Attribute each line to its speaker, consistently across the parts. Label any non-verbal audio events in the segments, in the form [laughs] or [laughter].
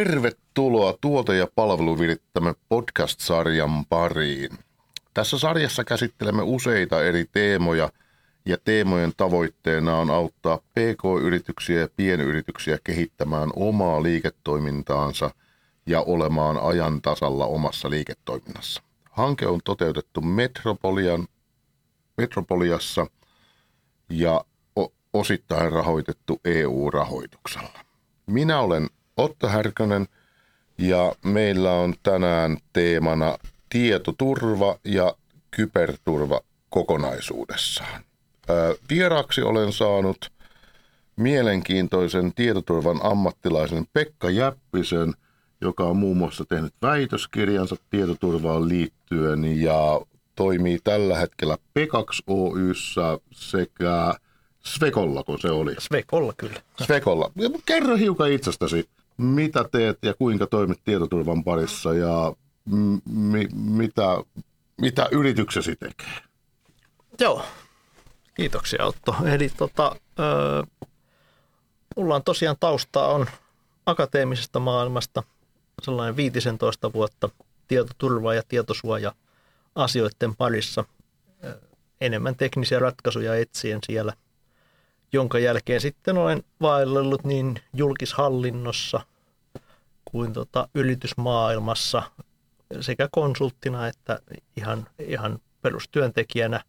Speaker 1: Tervetuloa tuote- ja palveluvirittämme podcast-sarjan pariin. Tässä sarjassa käsittelemme useita eri teemoja ja teemojen tavoitteena on auttaa PK-yrityksiä ja pienyrityksiä kehittämään omaa liiketoimintaansa ja olemaan ajan tasalla omassa liiketoiminnassa. Hanke on toteutettu Metropolian, Metropoliassa ja osittain rahoitettu EU-rahoituksella. Minä olen Otto Härkönen ja meillä on tänään teemana tietoturva ja kyberturva kokonaisuudessaan. Vieraaksi olen saanut mielenkiintoisen tietoturvan ammattilaisen Pekka Jäppisen, joka on muun muassa tehnyt väitöskirjansa tietoturvaan liittyen ja toimii tällä hetkellä Pekax Oyssä sekä Svekolla, kun se oli.
Speaker 2: Svekolla kyllä.
Speaker 1: Svekolla. Kerro hiukan itsestäsi mitä teet ja kuinka toimit tietoturvan parissa ja mi, mitä, mitä yrityksesi tekee?
Speaker 2: Joo, kiitoksia Otto. Eli tota, ö, mulla on tosiaan taustaa on akateemisesta maailmasta sellainen 15 vuotta tietoturva- ja tietosuoja asioiden parissa. Enemmän teknisiä ratkaisuja etsien siellä, jonka jälkeen sitten olen vaellellut niin julkishallinnossa kuin tota yritysmaailmassa sekä konsulttina että ihan, ihan perustyöntekijänä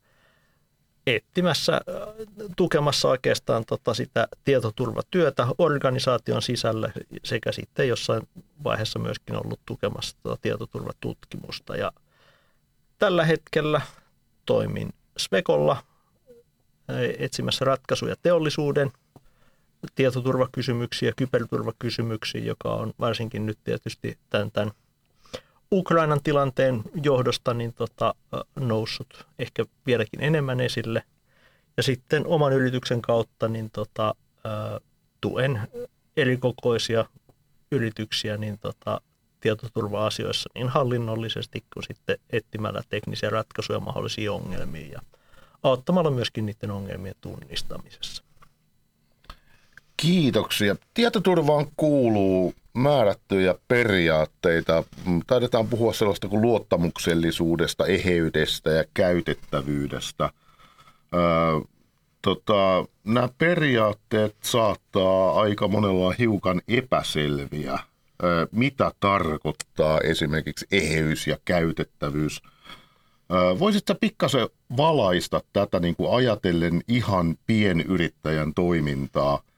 Speaker 2: etsimässä, äh, tukemassa oikeastaan tota sitä tietoturvatyötä organisaation sisällä sekä sitten jossain vaiheessa myöskin ollut tukemassa tota tietoturvatutkimusta. Ja tällä hetkellä toimin Svekolla etsimässä ratkaisuja teollisuuden tietoturvakysymyksiä, kyberturvakysymyksiä, joka on varsinkin nyt tietysti tämän, tämän Ukrainan tilanteen johdosta niin tota, noussut ehkä vieläkin enemmän esille. Ja sitten oman yrityksen kautta niin tota, tuen erikokoisia yrityksiä niin tota, tietoturva-asioissa niin hallinnollisesti kuin sitten etsimällä teknisiä ratkaisuja mahdollisiin ongelmiin ja auttamalla myöskin niiden ongelmien tunnistamisessa.
Speaker 1: Kiitoksia. Tietoturvaan kuuluu määrättyjä periaatteita. Taidetaan puhua sellaista kuin luottamuksellisuudesta, eheydestä ja käytettävyydestä. Öö, tota, nämä periaatteet saattaa aika monella hiukan epäselviä. Öö, mitä tarkoittaa esimerkiksi eheys ja käytettävyys? Voisitko pikkasen valaista tätä niin kuin ajatellen ihan pienyrittäjän toimintaa –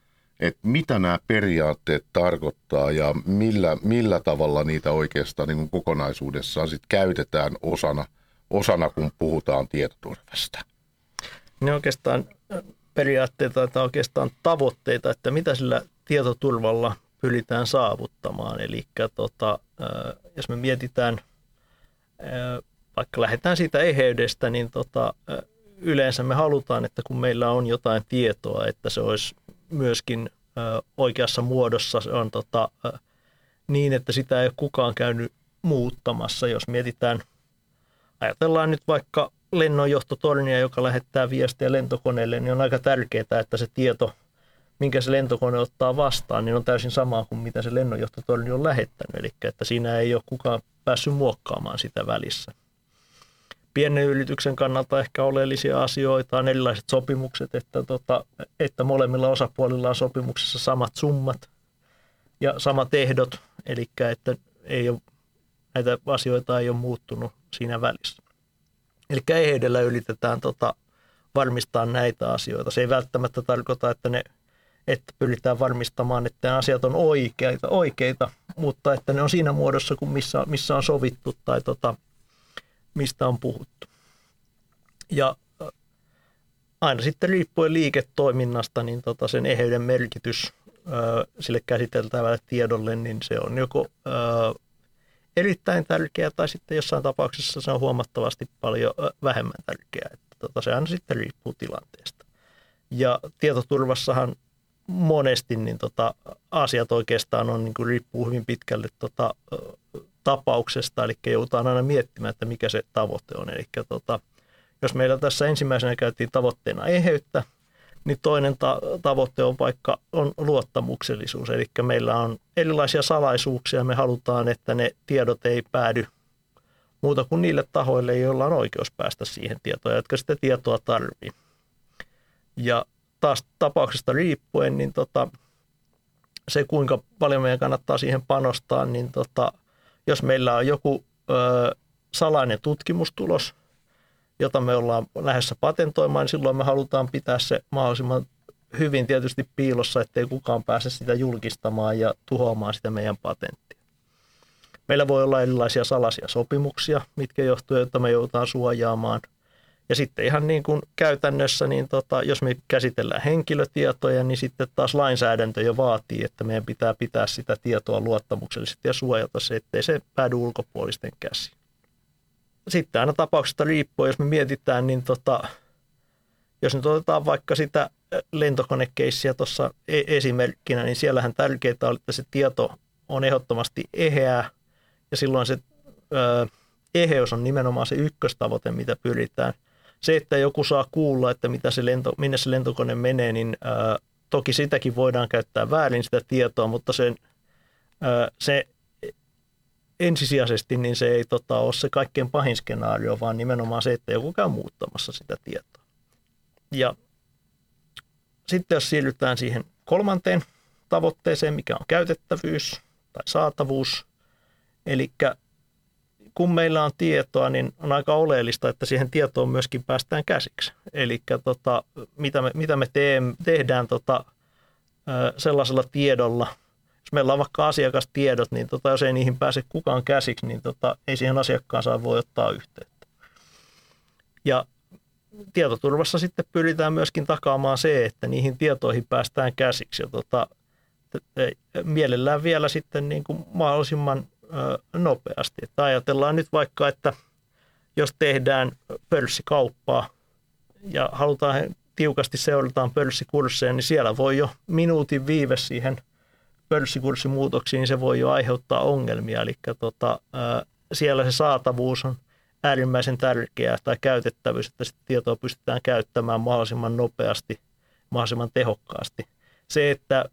Speaker 1: että mitä nämä periaatteet tarkoittaa ja millä, millä tavalla niitä oikeastaan niin kokonaisuudessaan sit käytetään osana, osana, kun puhutaan tietoturvasta?
Speaker 2: Ne oikeastaan periaatteita tai oikeastaan tavoitteita, että mitä sillä tietoturvalla pyritään saavuttamaan. Eli tota, jos me mietitään, vaikka lähdetään siitä eheydestä, niin tota, yleensä me halutaan, että kun meillä on jotain tietoa, että se olisi myöskin oikeassa muodossa. Se on tota, niin, että sitä ei ole kukaan käynyt muuttamassa. Jos mietitään, ajatellaan nyt vaikka lennonjohtotornia, joka lähettää viestiä lentokoneelle, niin on aika tärkeää, että se tieto, minkä se lentokone ottaa vastaan, niin on täysin sama kuin mitä se lennonjohtotorni on lähettänyt. Eli että siinä ei ole kukaan päässyt muokkaamaan sitä välissä pienen yrityksen kannalta ehkä oleellisia asioita on erilaiset sopimukset, että, tota, että molemmilla osapuolilla on sopimuksessa samat summat ja samat ehdot, eli että ei ole, näitä asioita ei ole muuttunut siinä välissä. Eli ehdellä yritetään tota, varmistaa näitä asioita. Se ei välttämättä tarkoita, että, ne, että pyritään varmistamaan, että ne asiat on oikeita, oikeita mutta että ne on siinä muodossa, kuin missä, missä on sovittu tai tota, mistä on puhuttu. Ja aina sitten riippuen liiketoiminnasta, niin tota sen eheyden merkitys sille käsiteltävälle tiedolle, niin se on joko erittäin tärkeä tai sitten jossain tapauksessa se on huomattavasti paljon vähemmän tärkeää. Että tota, se aina sitten riippuu tilanteesta. Ja tietoturvassahan monesti niin tota, asiat oikeastaan on, niin kuin riippuu hyvin pitkälle tota, tapauksesta, eli joudutaan aina miettimään, että mikä se tavoite on. Eli tota, jos meillä tässä ensimmäisenä käytiin tavoitteena eheyttä, niin toinen ta- tavoite on vaikka on luottamuksellisuus. Eli meillä on erilaisia salaisuuksia. Me halutaan, että ne tiedot ei päädy muuta kuin niille tahoille, joilla on oikeus päästä siihen tietoon, jotka sitä tietoa tarvii. Ja taas tapauksesta riippuen, niin tota, se kuinka paljon meidän kannattaa siihen panostaa, niin tota, jos meillä on joku ö, salainen tutkimustulos, jota me ollaan lähdössä patentoimaan, niin silloin me halutaan pitää se mahdollisimman hyvin tietysti piilossa, ettei kukaan pääse sitä julkistamaan ja tuhoamaan sitä meidän patenttia. Meillä voi olla erilaisia salaisia sopimuksia, mitkä johtuu, että me joudutaan suojaamaan. Ja sitten ihan niin kuin käytännössä, niin tota, jos me käsitellään henkilötietoja, niin sitten taas lainsäädäntö jo vaatii, että meidän pitää pitää sitä tietoa luottamuksellisesti ja suojata se, ettei se päädy ulkopuolisten käsiin sitten aina tapauksesta riippuu, jos me mietitään, niin tota, jos nyt otetaan vaikka sitä lentokonekeissiä tuossa e- esimerkkinä, niin siellähän tärkeää on, että se tieto on ehdottomasti eheää ja silloin se ö, eheys on nimenomaan se ykköstavoite, mitä pyritään. Se, että joku saa kuulla, että mitä se lento, minne se lentokone menee, niin ö, toki sitäkin voidaan käyttää väärin sitä tietoa, mutta sen, ö, se ensisijaisesti niin se ei tota, ole se kaikkein pahin skenaario, vaan nimenomaan se, että joku käy muuttamassa sitä tietoa. Ja sitten jos siirrytään siihen kolmanteen tavoitteeseen, mikä on käytettävyys tai saatavuus. Eli kun meillä on tietoa, niin on aika oleellista, että siihen tietoon myöskin päästään käsiksi. Eli tota, mitä me, mitä me teem, tehdään tota, sellaisella tiedolla – meillä on vaikka asiakastiedot, niin tota, jos ei niihin pääse kukaan käsiksi, niin tota, ei siihen asiakkaansa voi ottaa yhteyttä. Ja tietoturvassa sitten pyritään myöskin takaamaan se, että niihin tietoihin päästään käsiksi. Ja tota, mielellään vielä sitten niin kuin mahdollisimman nopeasti. Että ajatellaan nyt vaikka, että jos tehdään pörssikauppaa ja halutaan tiukasti seurataan pörssikursseja, niin siellä voi jo minuutin viive siihen – pörssikurssimuutoksiin, niin se voi jo aiheuttaa ongelmia. Eli tota, siellä se saatavuus on äärimmäisen tärkeää tai käytettävyys, että sitä tietoa pystytään käyttämään mahdollisimman nopeasti, mahdollisimman tehokkaasti. Se, että,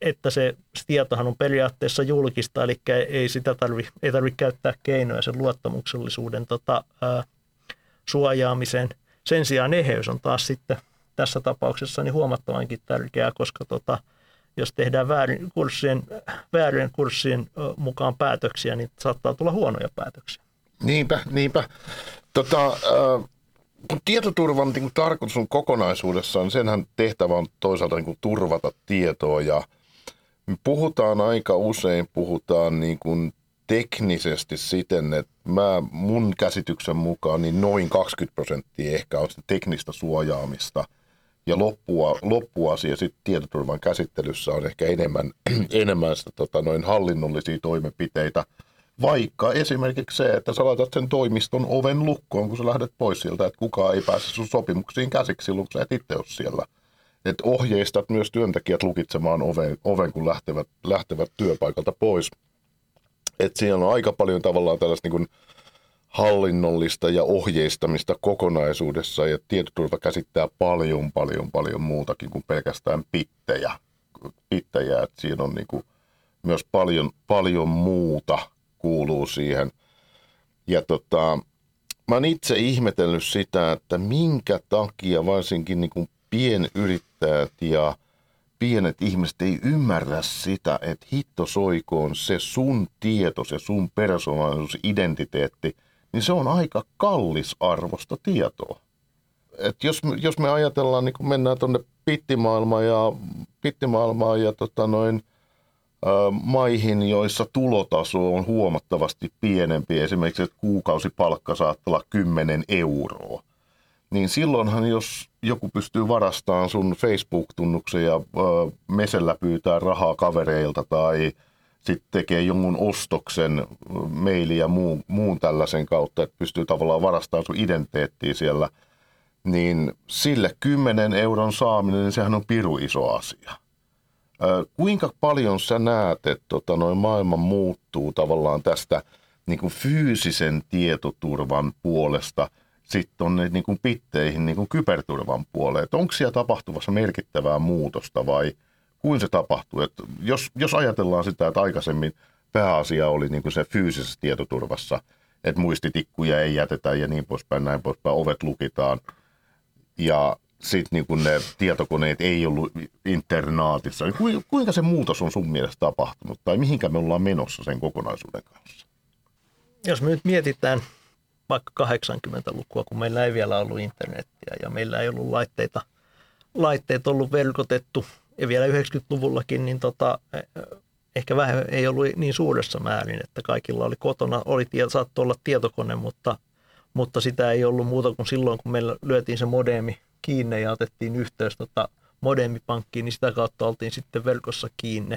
Speaker 2: että se, se tietohan on periaatteessa julkista, eli ei sitä tarvi, ei tarvitse käyttää keinoja sen luottamuksellisuuden tota, ää, suojaamiseen. Sen sijaan eheys on taas sitten tässä tapauksessa niin huomattavankin tärkeää, koska tota, jos tehdään väärin kurssien, väärien kurssien mukaan päätöksiä, niin saattaa tulla huonoja päätöksiä.
Speaker 1: Niinpä, niinpä. Tota, äh, kun tietoturvan niin tarkoitus on kokonaisuudessaan, senhän tehtävä on toisaalta niin kuin turvata tietoa ja me puhutaan aika usein, puhutaan niin kuin teknisesti siten, että mä mun käsityksen mukaan niin noin 20 prosenttia ehkä on teknistä suojaamista – ja loppua, loppuasia sitten tietoturvan käsittelyssä on ehkä enemmän, [clears throat] enemmän sitä, tota, noin hallinnollisia toimenpiteitä. Vaikka esimerkiksi se, että sä laitat sen toimiston oven lukkoon, kun sä lähdet pois sieltä, että kukaan ei pääse sun sopimuksiin käsiksi silloin, kun sä et itse ole siellä. Että ohjeistat myös työntekijät lukitsemaan oven, oven kun lähtevät, lähtevät työpaikalta pois. Että siellä on aika paljon tavallaan tällaista niin hallinnollista ja ohjeistamista kokonaisuudessa ja tietoturva käsittää paljon, paljon, paljon muutakin kuin pelkästään pittejä. pittejä että siinä on niin kuin myös paljon, paljon muuta kuuluu siihen. Ja tota, mä oon itse ihmetellyt sitä, että minkä takia varsinkin niin kuin pienyrittäjät ja pienet ihmiset ei ymmärrä sitä, että hitto soikoon se sun tieto, se sun persoonallisuus, identiteetti – niin se on aika kallis arvosta tietoa. Et jos, jos me ajatellaan, niin kun mennään tuonne pittimaailmaan ja, pittimaailmaan ja tota noin, maihin, joissa tulotaso on huomattavasti pienempi, esimerkiksi että kuukausipalkka saattaa olla 10 euroa, niin silloinhan jos joku pystyy varastamaan sun Facebook-tunnuksen ja mesellä pyytää rahaa kavereilta tai – sitten tekee jonkun ostoksen, maili ja muun, muun tällaisen kautta, että pystyy tavallaan varastamaan sun identiteettiä siellä, niin sille 10 euron saaminen, niin sehän on piru iso asia. Kuinka paljon sä näet, että tota, noin maailma muuttuu tavallaan tästä niin kuin fyysisen tietoturvan puolesta sitten tuonne niin kuin pitteihin niin kuin kyberturvan puoleen. Onko siellä tapahtuvassa merkittävää muutosta vai kuin se tapahtuu? Et jos, jos ajatellaan sitä, että aikaisemmin pääasia oli niin kuin se fyysisessä tietoturvassa, että muistitikkuja ei jätetä ja niin poispäin, näin poispäin, ovet lukitaan. Ja sitten niin ne tietokoneet ei ollut internaatissa. Niin kuinka se muutos on sun mielestä tapahtunut tai mihinkä me ollaan menossa sen kokonaisuuden kanssa?
Speaker 2: Jos me nyt mietitään vaikka 80-lukua, kun meillä ei vielä ollut internettiä ja meillä ei ollut laitteita, laitteet ollut verkotettu ja vielä 90-luvullakin, niin tota, ehkä vähän ei ollut niin suuressa määrin, että kaikilla oli kotona, oli, saattoi olla tietokone, mutta, mutta sitä ei ollut muuta kuin silloin, kun meillä lyötiin se modemi kiinni ja otettiin yhteys tota modemipankkiin, niin sitä kautta oltiin sitten verkossa kiinni.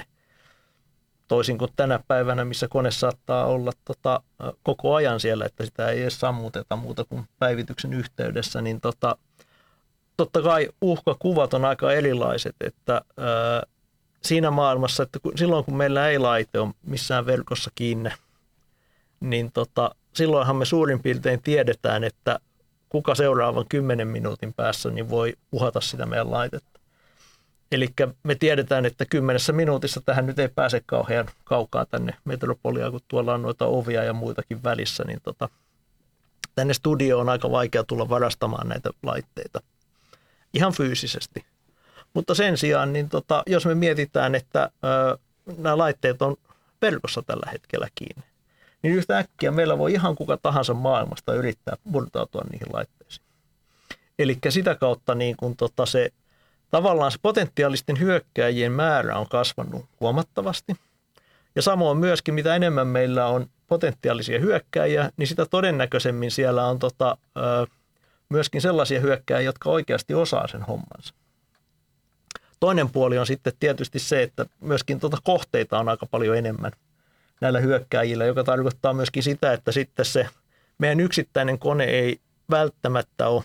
Speaker 2: Toisin kuin tänä päivänä, missä kone saattaa olla tota, koko ajan siellä, että sitä ei edes sammuteta muuta kuin päivityksen yhteydessä, niin tota, totta kai uhkakuvat on aika erilaiset, että ää, siinä maailmassa, että kun, silloin kun meillä ei laite ole missään verkossa kiinni, niin tota, silloinhan me suurin piirtein tiedetään, että kuka seuraavan kymmenen minuutin päässä niin voi uhata sitä meidän laitetta. Eli me tiedetään, että kymmenessä minuutissa tähän nyt ei pääse kauhean kaukaa tänne metropoliaan, kun tuolla on noita ovia ja muitakin välissä, niin tota, tänne studioon on aika vaikea tulla varastamaan näitä laitteita ihan fyysisesti. Mutta sen sijaan, niin tota, jos me mietitään, että ö, nämä laitteet on verkossa tällä hetkellä kiinni, niin yhtäkkiä meillä voi ihan kuka tahansa maailmasta yrittää murtautua niihin laitteisiin. Eli sitä kautta niin kun tota se, tavallaan se potentiaalisten hyökkääjien määrä on kasvanut huomattavasti. Ja samoin myöskin, mitä enemmän meillä on potentiaalisia hyökkääjiä, niin sitä todennäköisemmin siellä on tota, myöskin sellaisia hyökkääjiä, jotka oikeasti osaa sen hommansa. Toinen puoli on sitten tietysti se, että myöskin tuota kohteita on aika paljon enemmän – näillä hyökkääjillä, joka tarkoittaa myöskin sitä, että sitten se meidän yksittäinen kone ei välttämättä ole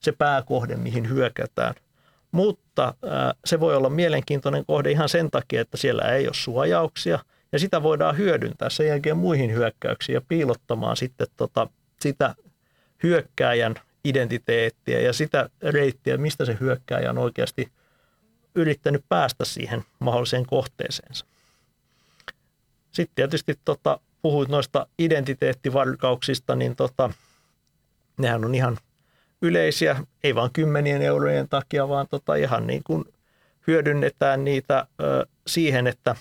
Speaker 2: se pääkohde, mihin hyökätään. Mutta se voi olla mielenkiintoinen kohde ihan sen takia, että siellä ei ole suojauksia ja sitä voidaan hyödyntää sen jälkeen muihin hyökkäyksiin ja piilottamaan sitten tota, sitä hyökkääjän identiteettiä ja sitä reittiä, mistä se hyökkääjä on oikeasti yrittänyt päästä siihen mahdolliseen kohteeseensa. Sitten tietysti tota, puhuit noista identiteettivarkauksista, niin tota, nehän on ihan yleisiä, ei vain kymmenien eurojen takia, vaan tota ihan niin kuin hyödynnetään niitä ö, siihen, että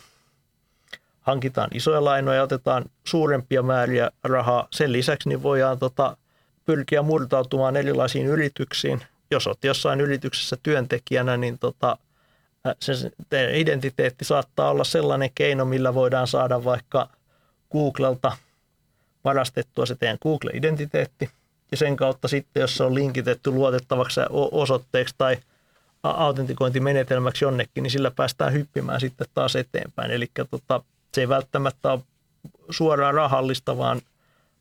Speaker 2: hankitaan isoja lainoja ja otetaan suurempia määriä rahaa. Sen lisäksi niin voidaan tota, pyrkiä murtautumaan erilaisiin yrityksiin. Jos olet jossain yrityksessä työntekijänä, niin tota, se identiteetti saattaa olla sellainen keino, millä voidaan saada vaikka Googlelta varastettua se teidän Google-identiteetti. Ja sen kautta sitten, jos se on linkitetty luotettavaksi osoitteeksi tai autentikointimenetelmäksi jonnekin, niin sillä päästään hyppimään sitten taas eteenpäin. Eli tota, se ei välttämättä ole suoraan rahallista, vaan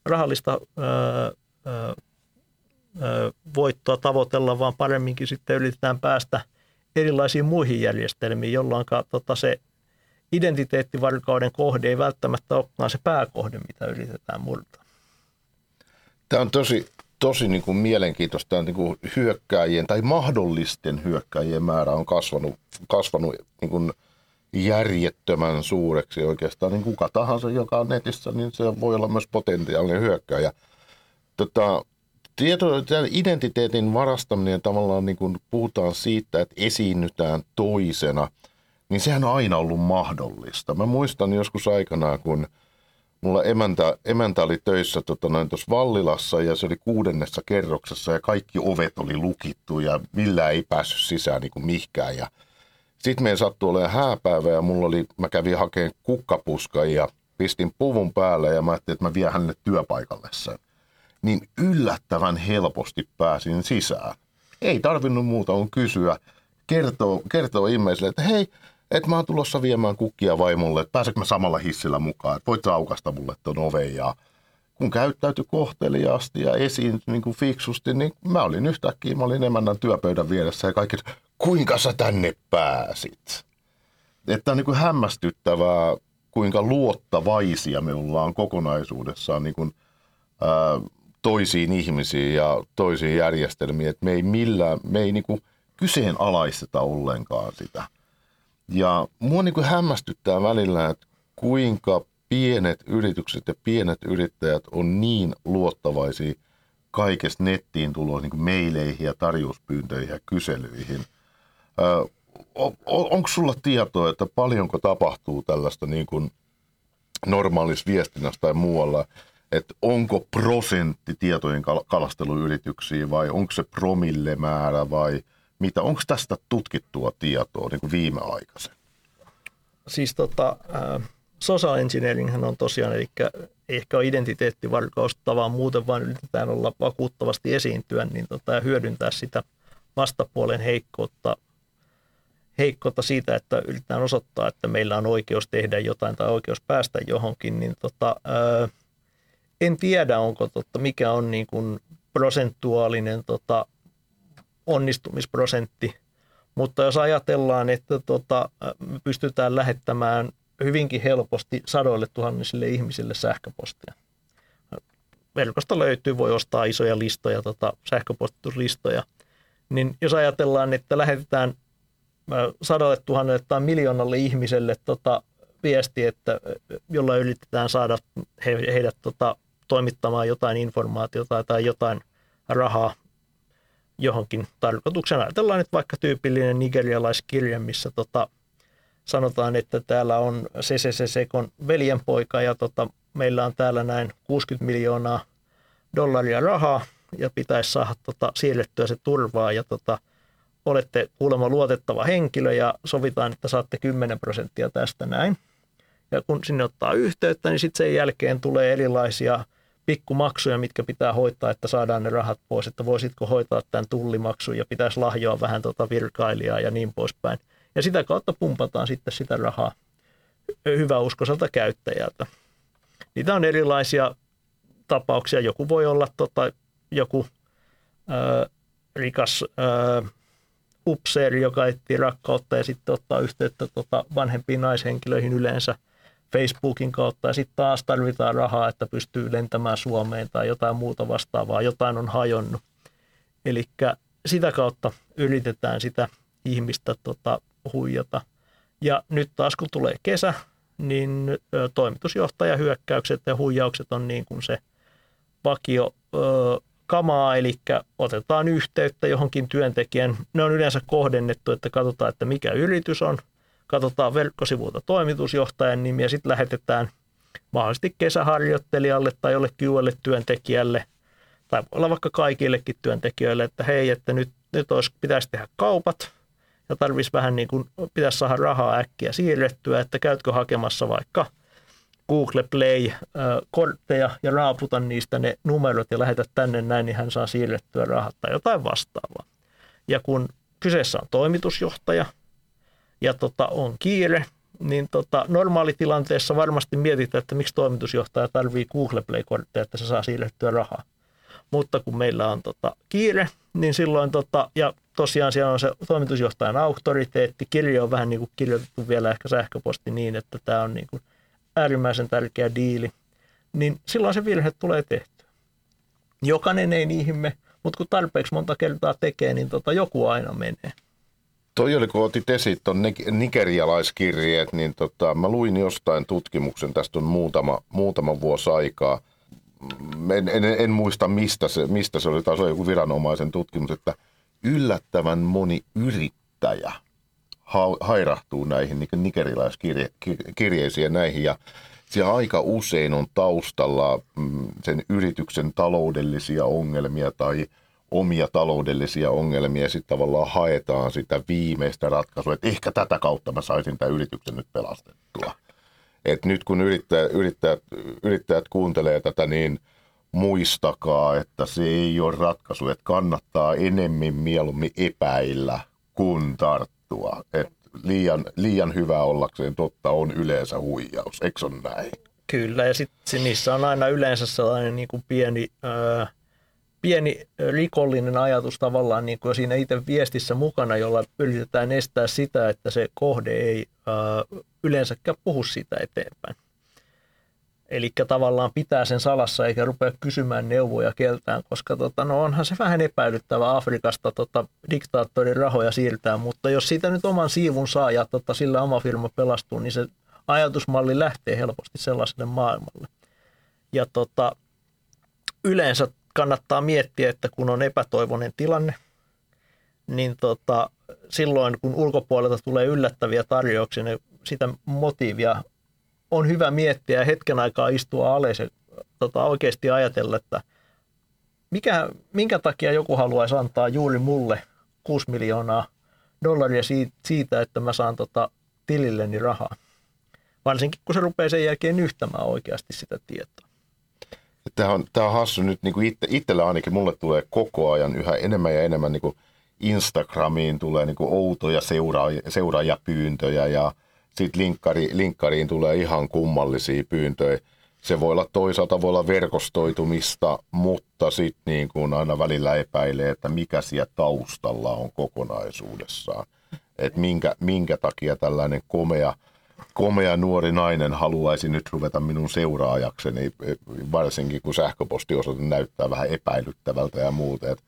Speaker 2: rahallista öö, öö, voittoa tavoitella, vaan paremminkin sitten yritetään päästä – erilaisiin muihin järjestelmiin, jolloin tota, se identiteettivarkauden kohde ei välttämättä olekaan se pääkohde, mitä yritetään murtaa.
Speaker 1: Tämä on tosi, tosi niin kuin mielenkiintoista. Niin kuin hyökkääjien tai mahdollisten hyökkääjien määrä on kasvanut, kasvanut niin kuin järjettömän suureksi oikeastaan. Niin kuka tahansa, joka on netissä, niin se voi olla myös potentiaalinen hyökkääjä. Tota, tieto, tämän identiteetin varastaminen tavallaan niin kun puhutaan siitä, että esiinnytään toisena, niin sehän on aina ollut mahdollista. Mä muistan joskus aikanaan, kun mulla emäntä, emäntä oli töissä tota, Vallilassa ja se oli kuudennessa kerroksessa ja kaikki ovet oli lukittu ja millään ei päässyt sisään niin kuin mihkään. Ja sitten meidän sattui olemaan hääpäivä ja mulla oli, mä kävin hakemaan kukkapuskan ja pistin puvun päälle ja mä ajattelin, että mä vien hänelle työpaikalle sen niin yllättävän helposti pääsin sisään. Ei tarvinnut muuta kuin kysyä, kertoo, kertoo ihmiselle, että hei, että mä oon tulossa viemään kukkia vaimolle, että pääsekö mä samalla hissillä mukaan, että voit aukasta mulle ton oven ja kun käyttäytyi kohteliaasti ja esiin niin kuin fiksusti, niin mä olin yhtäkkiä, mä olin emännän työpöydän vieressä ja kaikki, kuinka sä tänne pääsit? Että on niin kuin hämmästyttävää, kuinka luottavaisia me ollaan kokonaisuudessaan niin kuin, ää, toisiin ihmisiin ja toisiin järjestelmiin, että me ei millään, me ei niin kyseenalaisteta ollenkaan sitä. Ja mua niin kuin hämmästyttää välillä, että kuinka pienet yritykset ja pienet yrittäjät on niin luottavaisia kaikesta nettiin tuloa niin meileihin ja tarjouspyyntöihin ja kyselyihin. Ö, on, onko sulla tietoa, että paljonko tapahtuu tällaista niin kuin normaalissa viestinnässä tai muualla, että onko prosentti tietojen kalasteluyrityksiä vai onko se promillemäärä vai mitä? Onko tästä tutkittua tietoa niin kuin viimeaikaisen?
Speaker 2: Siis tota, äh, social engineering on tosiaan, eli ehkä on identiteettivarkausta, vaan muuten vaan yritetään olla vakuuttavasti esiintyä niin tota, ja hyödyntää sitä vastapuolen heikkoutta, heikkoutta siitä, että yritetään osoittaa, että meillä on oikeus tehdä jotain tai oikeus päästä johonkin, niin tota, ää, en tiedä, onko totta, mikä on niin kuin prosentuaalinen tota, onnistumisprosentti, mutta jos ajatellaan, että tota, pystytään lähettämään hyvinkin helposti sadoille tuhannisille ihmisille sähköpostia. Verkosta löytyy, voi ostaa isoja listoja, tota, sähköpostituslistoja. Niin jos ajatellaan, että lähetetään sadalle tuhannelle tai miljoonalle ihmiselle tota, viesti, että jolla yritetään saada he, heidät tota, toimittamaan jotain informaatiota tai jotain rahaa johonkin tarkoituksena. Ajatellaan nyt vaikka tyypillinen nigerialaiskirja, missä tota, sanotaan, että täällä on CCC Sekon veljenpoika ja tota, meillä on täällä näin 60 miljoonaa dollaria rahaa ja pitäisi saada tota, siirrettyä se turvaa ja tota, olette kuulemma luotettava henkilö ja sovitaan, että saatte 10 prosenttia tästä näin. Ja kun sinne ottaa yhteyttä, niin sitten sen jälkeen tulee erilaisia pikkumaksuja, mitkä pitää hoitaa, että saadaan ne rahat pois, että voisitko hoitaa tämän tullimaksun ja pitäisi lahjoa vähän tuota virkailijaa ja niin poispäin. Ja sitä kautta pumpataan sitten sitä rahaa hyväuskoiselta käyttäjältä. Niitä on erilaisia tapauksia. Joku voi olla tota, joku ää, rikas ää, upseeri, joka etsii rakkautta ja sitten ottaa yhteyttä tota, vanhempiin naishenkilöihin yleensä Facebookin kautta. Ja sitten taas tarvitaan rahaa, että pystyy lentämään Suomeen tai jotain muuta vastaavaa. Jotain on hajonnut. Eli sitä kautta yritetään sitä ihmistä tota, huijata. Ja nyt taas kun tulee kesä, niin toimitusjohtajahyökkäykset ja huijaukset on niin kuin se vakio ö, kamaa, eli otetaan yhteyttä johonkin työntekijän. Ne on yleensä kohdennettu, että katsotaan, että mikä yritys on, katsotaan verkkosivulta toimitusjohtajan nimi ja sitten lähetetään mahdollisesti kesäharjoittelijalle tai jollekin uudelle työntekijälle tai voi olla vaikka kaikillekin työntekijöille, että hei, että nyt, nyt olisi, pitäisi tehdä kaupat, ja tarvitsisi vähän niin kuin, pitäisi saada rahaa äkkiä siirrettyä, että käytkö hakemassa vaikka Google Play-kortteja ja raaputa niistä ne numerot ja lähetä tänne näin, niin hän saa siirrettyä rahat tai jotain vastaavaa. Ja kun kyseessä on toimitusjohtaja ja tota, on kiire, niin tota, normaalitilanteessa varmasti mietitään, että miksi toimitusjohtaja tarvii Google Play-kortteja, että se saa siirrettyä rahaa. Mutta kun meillä on tota, kiire, niin silloin, tota, ja tosiaan siellä on se toimitusjohtajan auktoriteetti, kirja on vähän niin kuin kirjoitettu vielä ehkä sähköposti niin, että tämä on niin kuin äärimmäisen tärkeä diili, niin silloin se virhe tulee tehtyä. Jokainen ei ihme, mutta kun tarpeeksi monta kertaa tekee, niin tota, joku aina menee.
Speaker 1: Toi oli, kun otit esiin tuon nigerialaiskirjeet, niin tota, mä luin jostain tutkimuksen, tästä on muutama, muutama vuosi aikaa. En, en, en muista, mistä se, mistä se oli, taas oli joku viranomaisen tutkimus, että yllättävän moni yrittäjä ha- hairahtuu näihin niin nigerialaiskirjeisiin ja näihin. Ja siellä aika usein on taustalla mm, sen yrityksen taloudellisia ongelmia tai omia taloudellisia ongelmia ja sitten tavallaan haetaan sitä viimeistä ratkaisua, että ehkä tätä kautta mä saisin tämän yrityksen nyt pelastettua. Et nyt kun yrittäjät, yrittäjät, yrittäjät kuuntelee tätä, niin – muistakaa, että se ei ole ratkaisu, että kannattaa enemmän mieluummin epäillä kuin tarttua. Et liian, liian hyvä ollakseen totta on yleensä huijaus, eikö on näin?
Speaker 2: Kyllä, ja sitten niissä on aina yleensä sellainen niin kuin pieni, ää, pieni rikollinen ajatus tavallaan niin kuin siinä itse viestissä mukana, jolla yritetään estää sitä, että se kohde ei ää, yleensäkään puhu sitä eteenpäin. Eli tavallaan pitää sen salassa eikä rupea kysymään neuvoja keltään, koska tota, no onhan se vähän epäilyttävä Afrikasta tota, diktaattorin rahoja siirtää, mutta jos siitä nyt oman siivun saa ja tota, sillä oma firma pelastuu, niin se ajatusmalli lähtee helposti sellaiselle maailmalle. Ja tota, yleensä kannattaa miettiä, että kun on epätoivoinen tilanne, niin tota, silloin kun ulkopuolelta tulee yllättäviä tarjouksia, niin sitä motiivia on hyvä miettiä ja hetken aikaa istua alas ja tota, oikeasti ajatella, että mikä, minkä takia joku haluaisi antaa juuri mulle 6 miljoonaa dollaria siitä, että mä saan tota, tililleni rahaa. Varsinkin kun se rupeaa sen jälkeen yhtämään oikeasti sitä tietoa.
Speaker 1: Tämä on, tämä on hassu nyt niin kuin itse, itsellä ainakin, mulle tulee koko ajan yhä enemmän ja enemmän niin kuin Instagramiin tulee niin kuin outoja seuraaja, seuraajapyyntöjä ja sitten linkkari, linkkariin tulee ihan kummallisia pyyntöjä. Se voi olla toisaalta voi olla verkostoitumista, mutta sitten niin kuin aina välillä epäilee, että mikä siellä taustalla on kokonaisuudessaan. Että minkä, minkä takia tällainen komea, komea nuori nainen haluaisi nyt ruveta minun seuraajakseni, varsinkin kun sähköpostiosoite näyttää vähän epäilyttävältä ja muuta. Et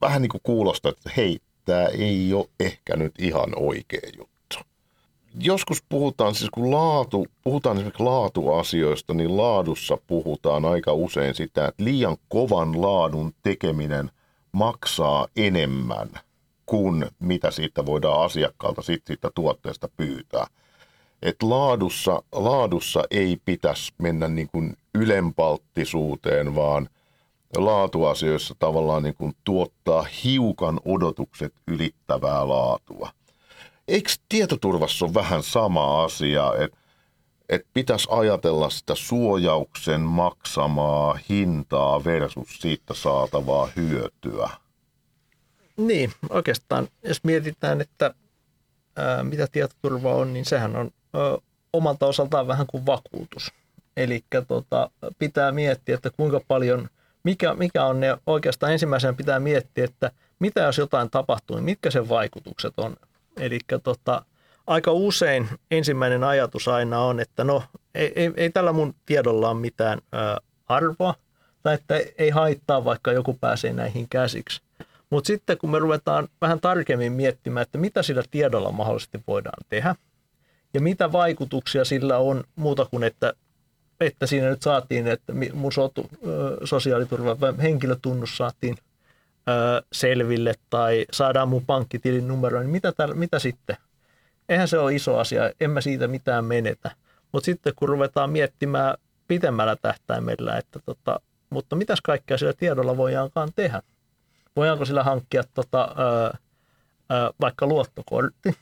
Speaker 1: vähän niin kuin kuulostaa, että hei, tämä ei ole ehkä nyt ihan oikea juttu joskus puhutaan, siis kun laatu, puhutaan esimerkiksi laatuasioista, niin laadussa puhutaan aika usein sitä, että liian kovan laadun tekeminen maksaa enemmän kuin mitä siitä voidaan asiakkaalta sit siitä tuotteesta pyytää. Et laadussa, laadussa ei pitäisi mennä niin kuin ylempalttisuuteen, vaan laatuasioissa tavallaan niin kuin tuottaa hiukan odotukset ylittävää laatua – eikö tietoturvassa ole vähän sama asia, että et pitäisi ajatella sitä suojauksen maksamaa hintaa versus siitä saatavaa hyötyä?
Speaker 2: Niin, oikeastaan jos mietitään, että ää, mitä tietoturva on, niin sehän on ää, omalta osaltaan vähän kuin vakuutus. Eli tota, pitää miettiä, että kuinka paljon, mikä, mikä on ne, oikeastaan ensimmäisenä pitää miettiä, että mitä jos jotain tapahtuu, niin mitkä sen vaikutukset on Eli tota, aika usein ensimmäinen ajatus aina on, että no ei, ei, ei tällä mun tiedolla ole mitään ä, arvoa, tai että ei haittaa, vaikka joku pääsee näihin käsiksi. Mutta sitten kun me ruvetaan vähän tarkemmin miettimään, että mitä sillä tiedolla mahdollisesti voidaan tehdä, ja mitä vaikutuksia sillä on muuta kuin, että, että siinä nyt saatiin, että mun sotu, sosiaaliturva henkilötunnus saatiin – selville tai saadaan mun pankkitilin numero, niin mitä, täl, mitä sitten? Eihän se ole iso asia, en mä siitä mitään menetä. Mutta sitten kun ruvetaan miettimään pitemmällä tähtäimellä, että tota, mutta mitäs kaikkea sillä tiedolla voidaankaan tehdä? Voidaanko sillä hankkia tota, ö, ö, vaikka luottokortti,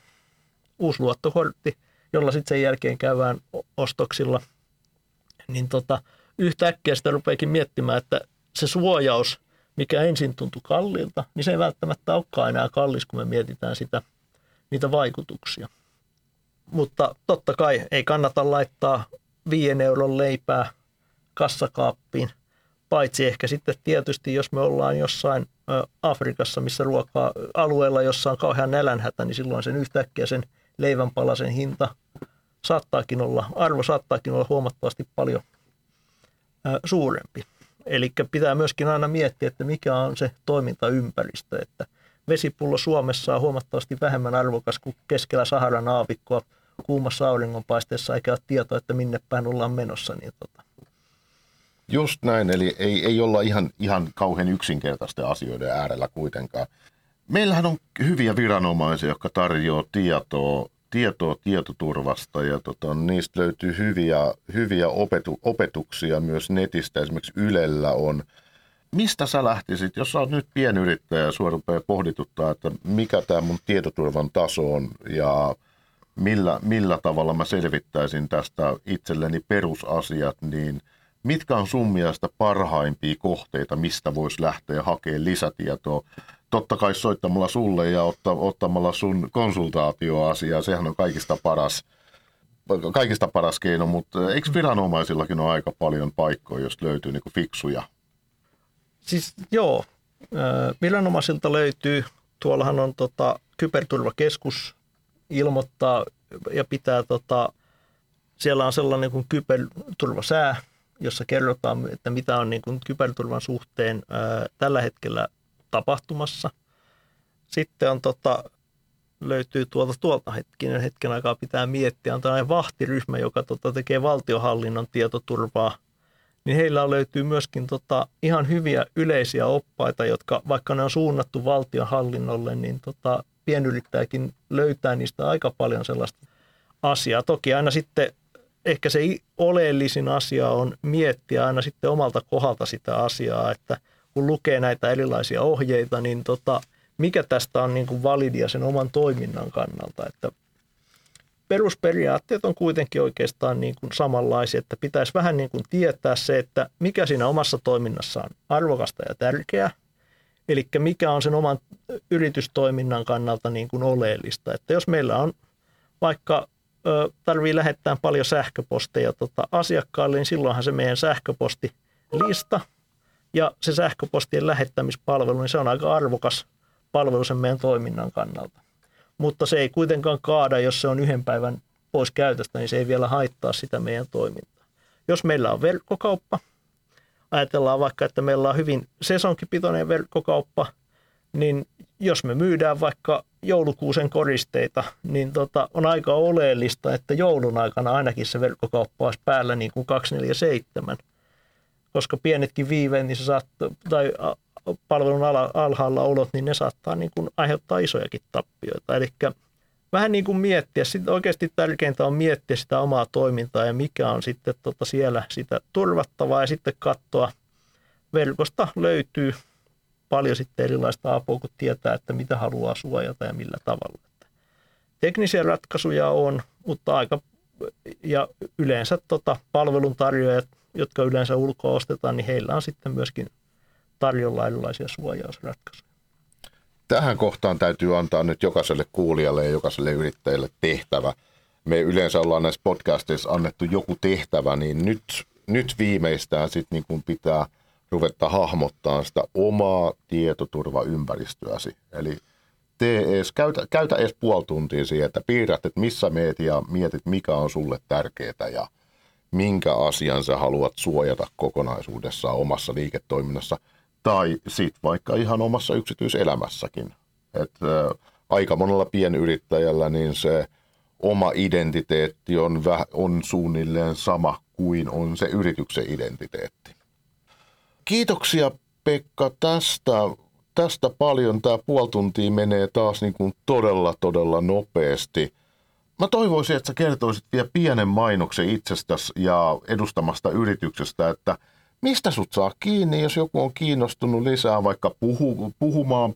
Speaker 2: uusi luottokortti, jolla sitten sen jälkeen käydään ostoksilla, niin tota, yhtäkkiä sitä rupeakin miettimään, että se suojaus – mikä ensin tuntui kalliilta, niin se ei välttämättä olekaan enää kallis, kun me mietitään sitä, niitä vaikutuksia. Mutta totta kai ei kannata laittaa 5 euron leipää kassakaappiin, paitsi ehkä sitten tietysti, jos me ollaan jossain Afrikassa, missä ruokaa alueella, jossa on kauhean nälänhätä, niin silloin sen yhtäkkiä sen leivänpalasen hinta saattaakin olla, arvo saattaakin olla huomattavasti paljon suurempi. Eli pitää myöskin aina miettiä, että mikä on se toimintaympäristö, että vesipullo Suomessa on huomattavasti vähemmän arvokas kuin keskellä Saharan aavikkoa kuumassa auringonpaisteessa, eikä ole tietoa, että minne päin ollaan menossa. Niin tota.
Speaker 1: Just näin, eli ei, ei olla ihan, ihan kauhean yksinkertaisten asioiden äärellä kuitenkaan. Meillähän on hyviä viranomaisia, jotka tarjoaa tietoa tietoa tietoturvasta ja tota, niistä löytyy hyviä, hyviä opetu, opetuksia myös netistä. Esimerkiksi Ylellä on. Mistä sä lähtisit, jos sä oot nyt pienyrittäjä ja sua pohdituttaa, että mikä tämä mun tietoturvan taso on ja millä, millä tavalla mä selvittäisin tästä itselleni perusasiat, niin mitkä on sun mielestä parhaimpia kohteita, mistä voisi lähteä hakemaan lisätietoa? Totta kai soittamalla sulle ja ottamalla sun konsultaatioasiaa, sehän on kaikista paras, kaikista paras keino, mutta eikö viranomaisillakin ole aika paljon paikkoja, jos löytyy niin fiksuja?
Speaker 2: Siis joo, viranomaisilta löytyy, tuollahan on tota, kyberturvakeskus ilmoittaa ja pitää tota, siellä on sellainen kuin kyberturvasää, jossa kerrotaan, että mitä on niin kuin kyberturvan suhteen ää, tällä hetkellä tapahtumassa. Sitten on tota, löytyy tuolta tuolta hetkinen hetken aikaa pitää miettiä, on tällainen vahtiryhmä, joka tota, tekee valtiohallinnon tietoturvaa, niin heillä löytyy myöskin tota, ihan hyviä yleisiä oppaita, jotka vaikka ne on suunnattu valtionhallinnolle, niin tota, pienyrittäjäkin löytää niistä aika paljon sellaista asiaa. Toki aina sitten ehkä se oleellisin asia on miettiä aina sitten omalta kohdalta sitä asiaa, että kun lukee näitä erilaisia ohjeita, niin tota, mikä tästä on niin kuin validia sen oman toiminnan kannalta. Että perusperiaatteet on kuitenkin oikeastaan niin kuin samanlaisia, että pitäisi vähän niin kuin tietää se, että mikä siinä omassa toiminnassa on arvokasta ja tärkeää, eli mikä on sen oman yritystoiminnan kannalta niin kuin oleellista. Että jos meillä on vaikka tarvii lähettää paljon sähköposteja tota, asiakkaalle, niin silloinhan se meidän sähköpostilista ja se sähköpostien lähettämispalvelu, niin se on aika arvokas palvelu sen meidän toiminnan kannalta. Mutta se ei kuitenkaan kaada, jos se on yhden päivän pois käytöstä, niin se ei vielä haittaa sitä meidän toimintaa. Jos meillä on verkkokauppa, ajatellaan vaikka, että meillä on hyvin sesonkipitoinen verkkokauppa, niin jos me myydään vaikka joulukuusen koristeita, niin tota, on aika oleellista, että joulun aikana ainakin se verkkokauppa olisi päällä niin kuin 247, koska pienetkin viiveet, niin tai palvelun alhaalla olot, niin ne saattaa niin kuin aiheuttaa isojakin tappioita. Eli vähän niin kuin miettiä, sitten oikeasti tärkeintä on miettiä sitä omaa toimintaa ja mikä on sitten tota siellä sitä turvattavaa ja sitten katsoa, verkosta löytyy paljon sitten erilaista apua, kun tietää, että mitä haluaa suojata ja millä tavalla. Teknisiä ratkaisuja on, mutta aika ja yleensä tota, palveluntarjoajat, jotka yleensä ulkoa ostetaan, niin heillä on sitten myöskin tarjolla erilaisia suojausratkaisuja.
Speaker 1: Tähän kohtaan täytyy antaa nyt jokaiselle kuulijalle ja jokaiselle yrittäjälle tehtävä. Me yleensä ollaan näissä podcasteissa annettu joku tehtävä, niin nyt, nyt viimeistään sitten niin kuin pitää ruveta hahmottaa sitä omaa tietoturvaympäristöäsi. Eli tee ees, käytä, käytä edes puoli tuntia siihen, että piirrät, että missä meet ja mietit, mikä on sulle tärkeää ja minkä asian sä haluat suojata kokonaisuudessaan omassa liiketoiminnassa – tai sitten vaikka ihan omassa yksityiselämässäkin. Et, ä, aika monella pienyrittäjällä niin se oma identiteetti on, väh, on suunnilleen sama kuin on se yrityksen identiteetti. Kiitoksia Pekka tästä. Tästä paljon. Tämä puoli tuntia menee taas niin kuin todella, todella nopeasti. Mä toivoisin, että sä kertoisit vielä pienen mainoksen itsestäsi ja edustamasta yrityksestä, että – mistä sut saa kiinni, jos joku on kiinnostunut lisää vaikka puhu, puhumaan,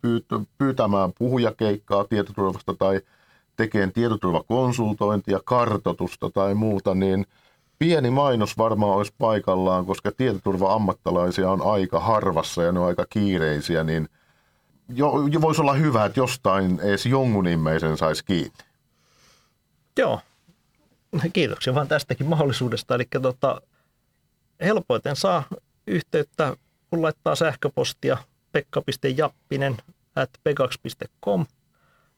Speaker 1: pyytämään puhujakeikkaa tietoturvasta tai tekemään tietoturvakonsultointia, kartotusta tai muuta, niin pieni mainos varmaan olisi paikallaan, koska tietoturva-ammattalaisia on aika harvassa ja ne on aika kiireisiä, niin jo, jo voisi olla hyvä, että jostain edes jonkun ihmeisen saisi kiinni.
Speaker 2: Joo, kiitoksia vaan tästäkin mahdollisuudesta. Eli tota, helpoiten saa yhteyttä, kun laittaa sähköpostia pekka.jappinen at pegax.com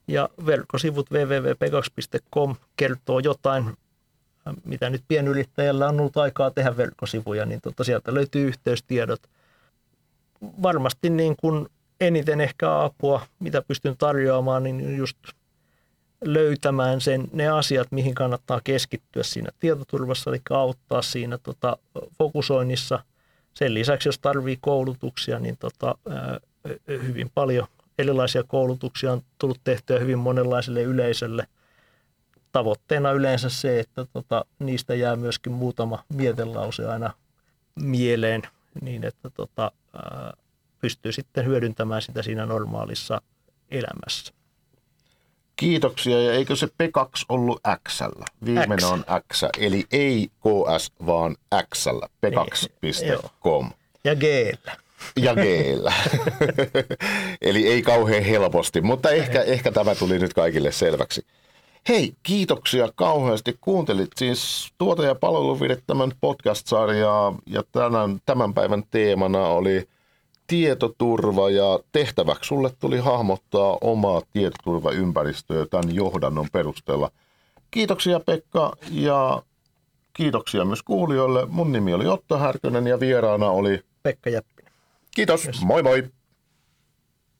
Speaker 2: ja verkkosivut www.pegax.com kertoo jotain, mitä nyt pienyrittäjällä on ollut aikaa tehdä verkkosivuja, niin tota sieltä löytyy yhteystiedot. Varmasti niin kuin eniten ehkä apua, mitä pystyn tarjoamaan, niin just löytämään sen, ne asiat, mihin kannattaa keskittyä siinä tietoturvassa, eli auttaa siinä tota, fokusoinnissa. Sen lisäksi, jos tarvii koulutuksia, niin tota, hyvin paljon erilaisia koulutuksia on tullut tehtyä hyvin monenlaiselle yleisölle. Tavoitteena yleensä se, että tota, niistä jää myöskin muutama mietelause aina mieleen, niin että tota, pystyy sitten hyödyntämään sitä siinä normaalissa elämässä.
Speaker 1: Kiitoksia, ja eikö se P2 ollut X? Viimeinen X. on X, eli ei KS, vaan X, p2.com.
Speaker 2: Niin, ja g
Speaker 1: Ja g [laughs] Eli ei kauhean helposti, mutta ehkä, ehkä tämä tuli nyt kaikille selväksi. Hei, kiitoksia kauheasti. Kuuntelit siis tuota ja palveluvirittämän podcast-sarjaa ja tämän, tämän päivän teemana oli – tietoturva ja tehtäväksi sulle tuli hahmottaa omaa tietoturvaympäristöä tämän johdannon perusteella. Kiitoksia Pekka ja kiitoksia myös kuulijoille. Mun nimi oli Otto Härkönen ja vieraana oli
Speaker 2: Pekka Jäppinen.
Speaker 1: Kiitos, yes. moi moi!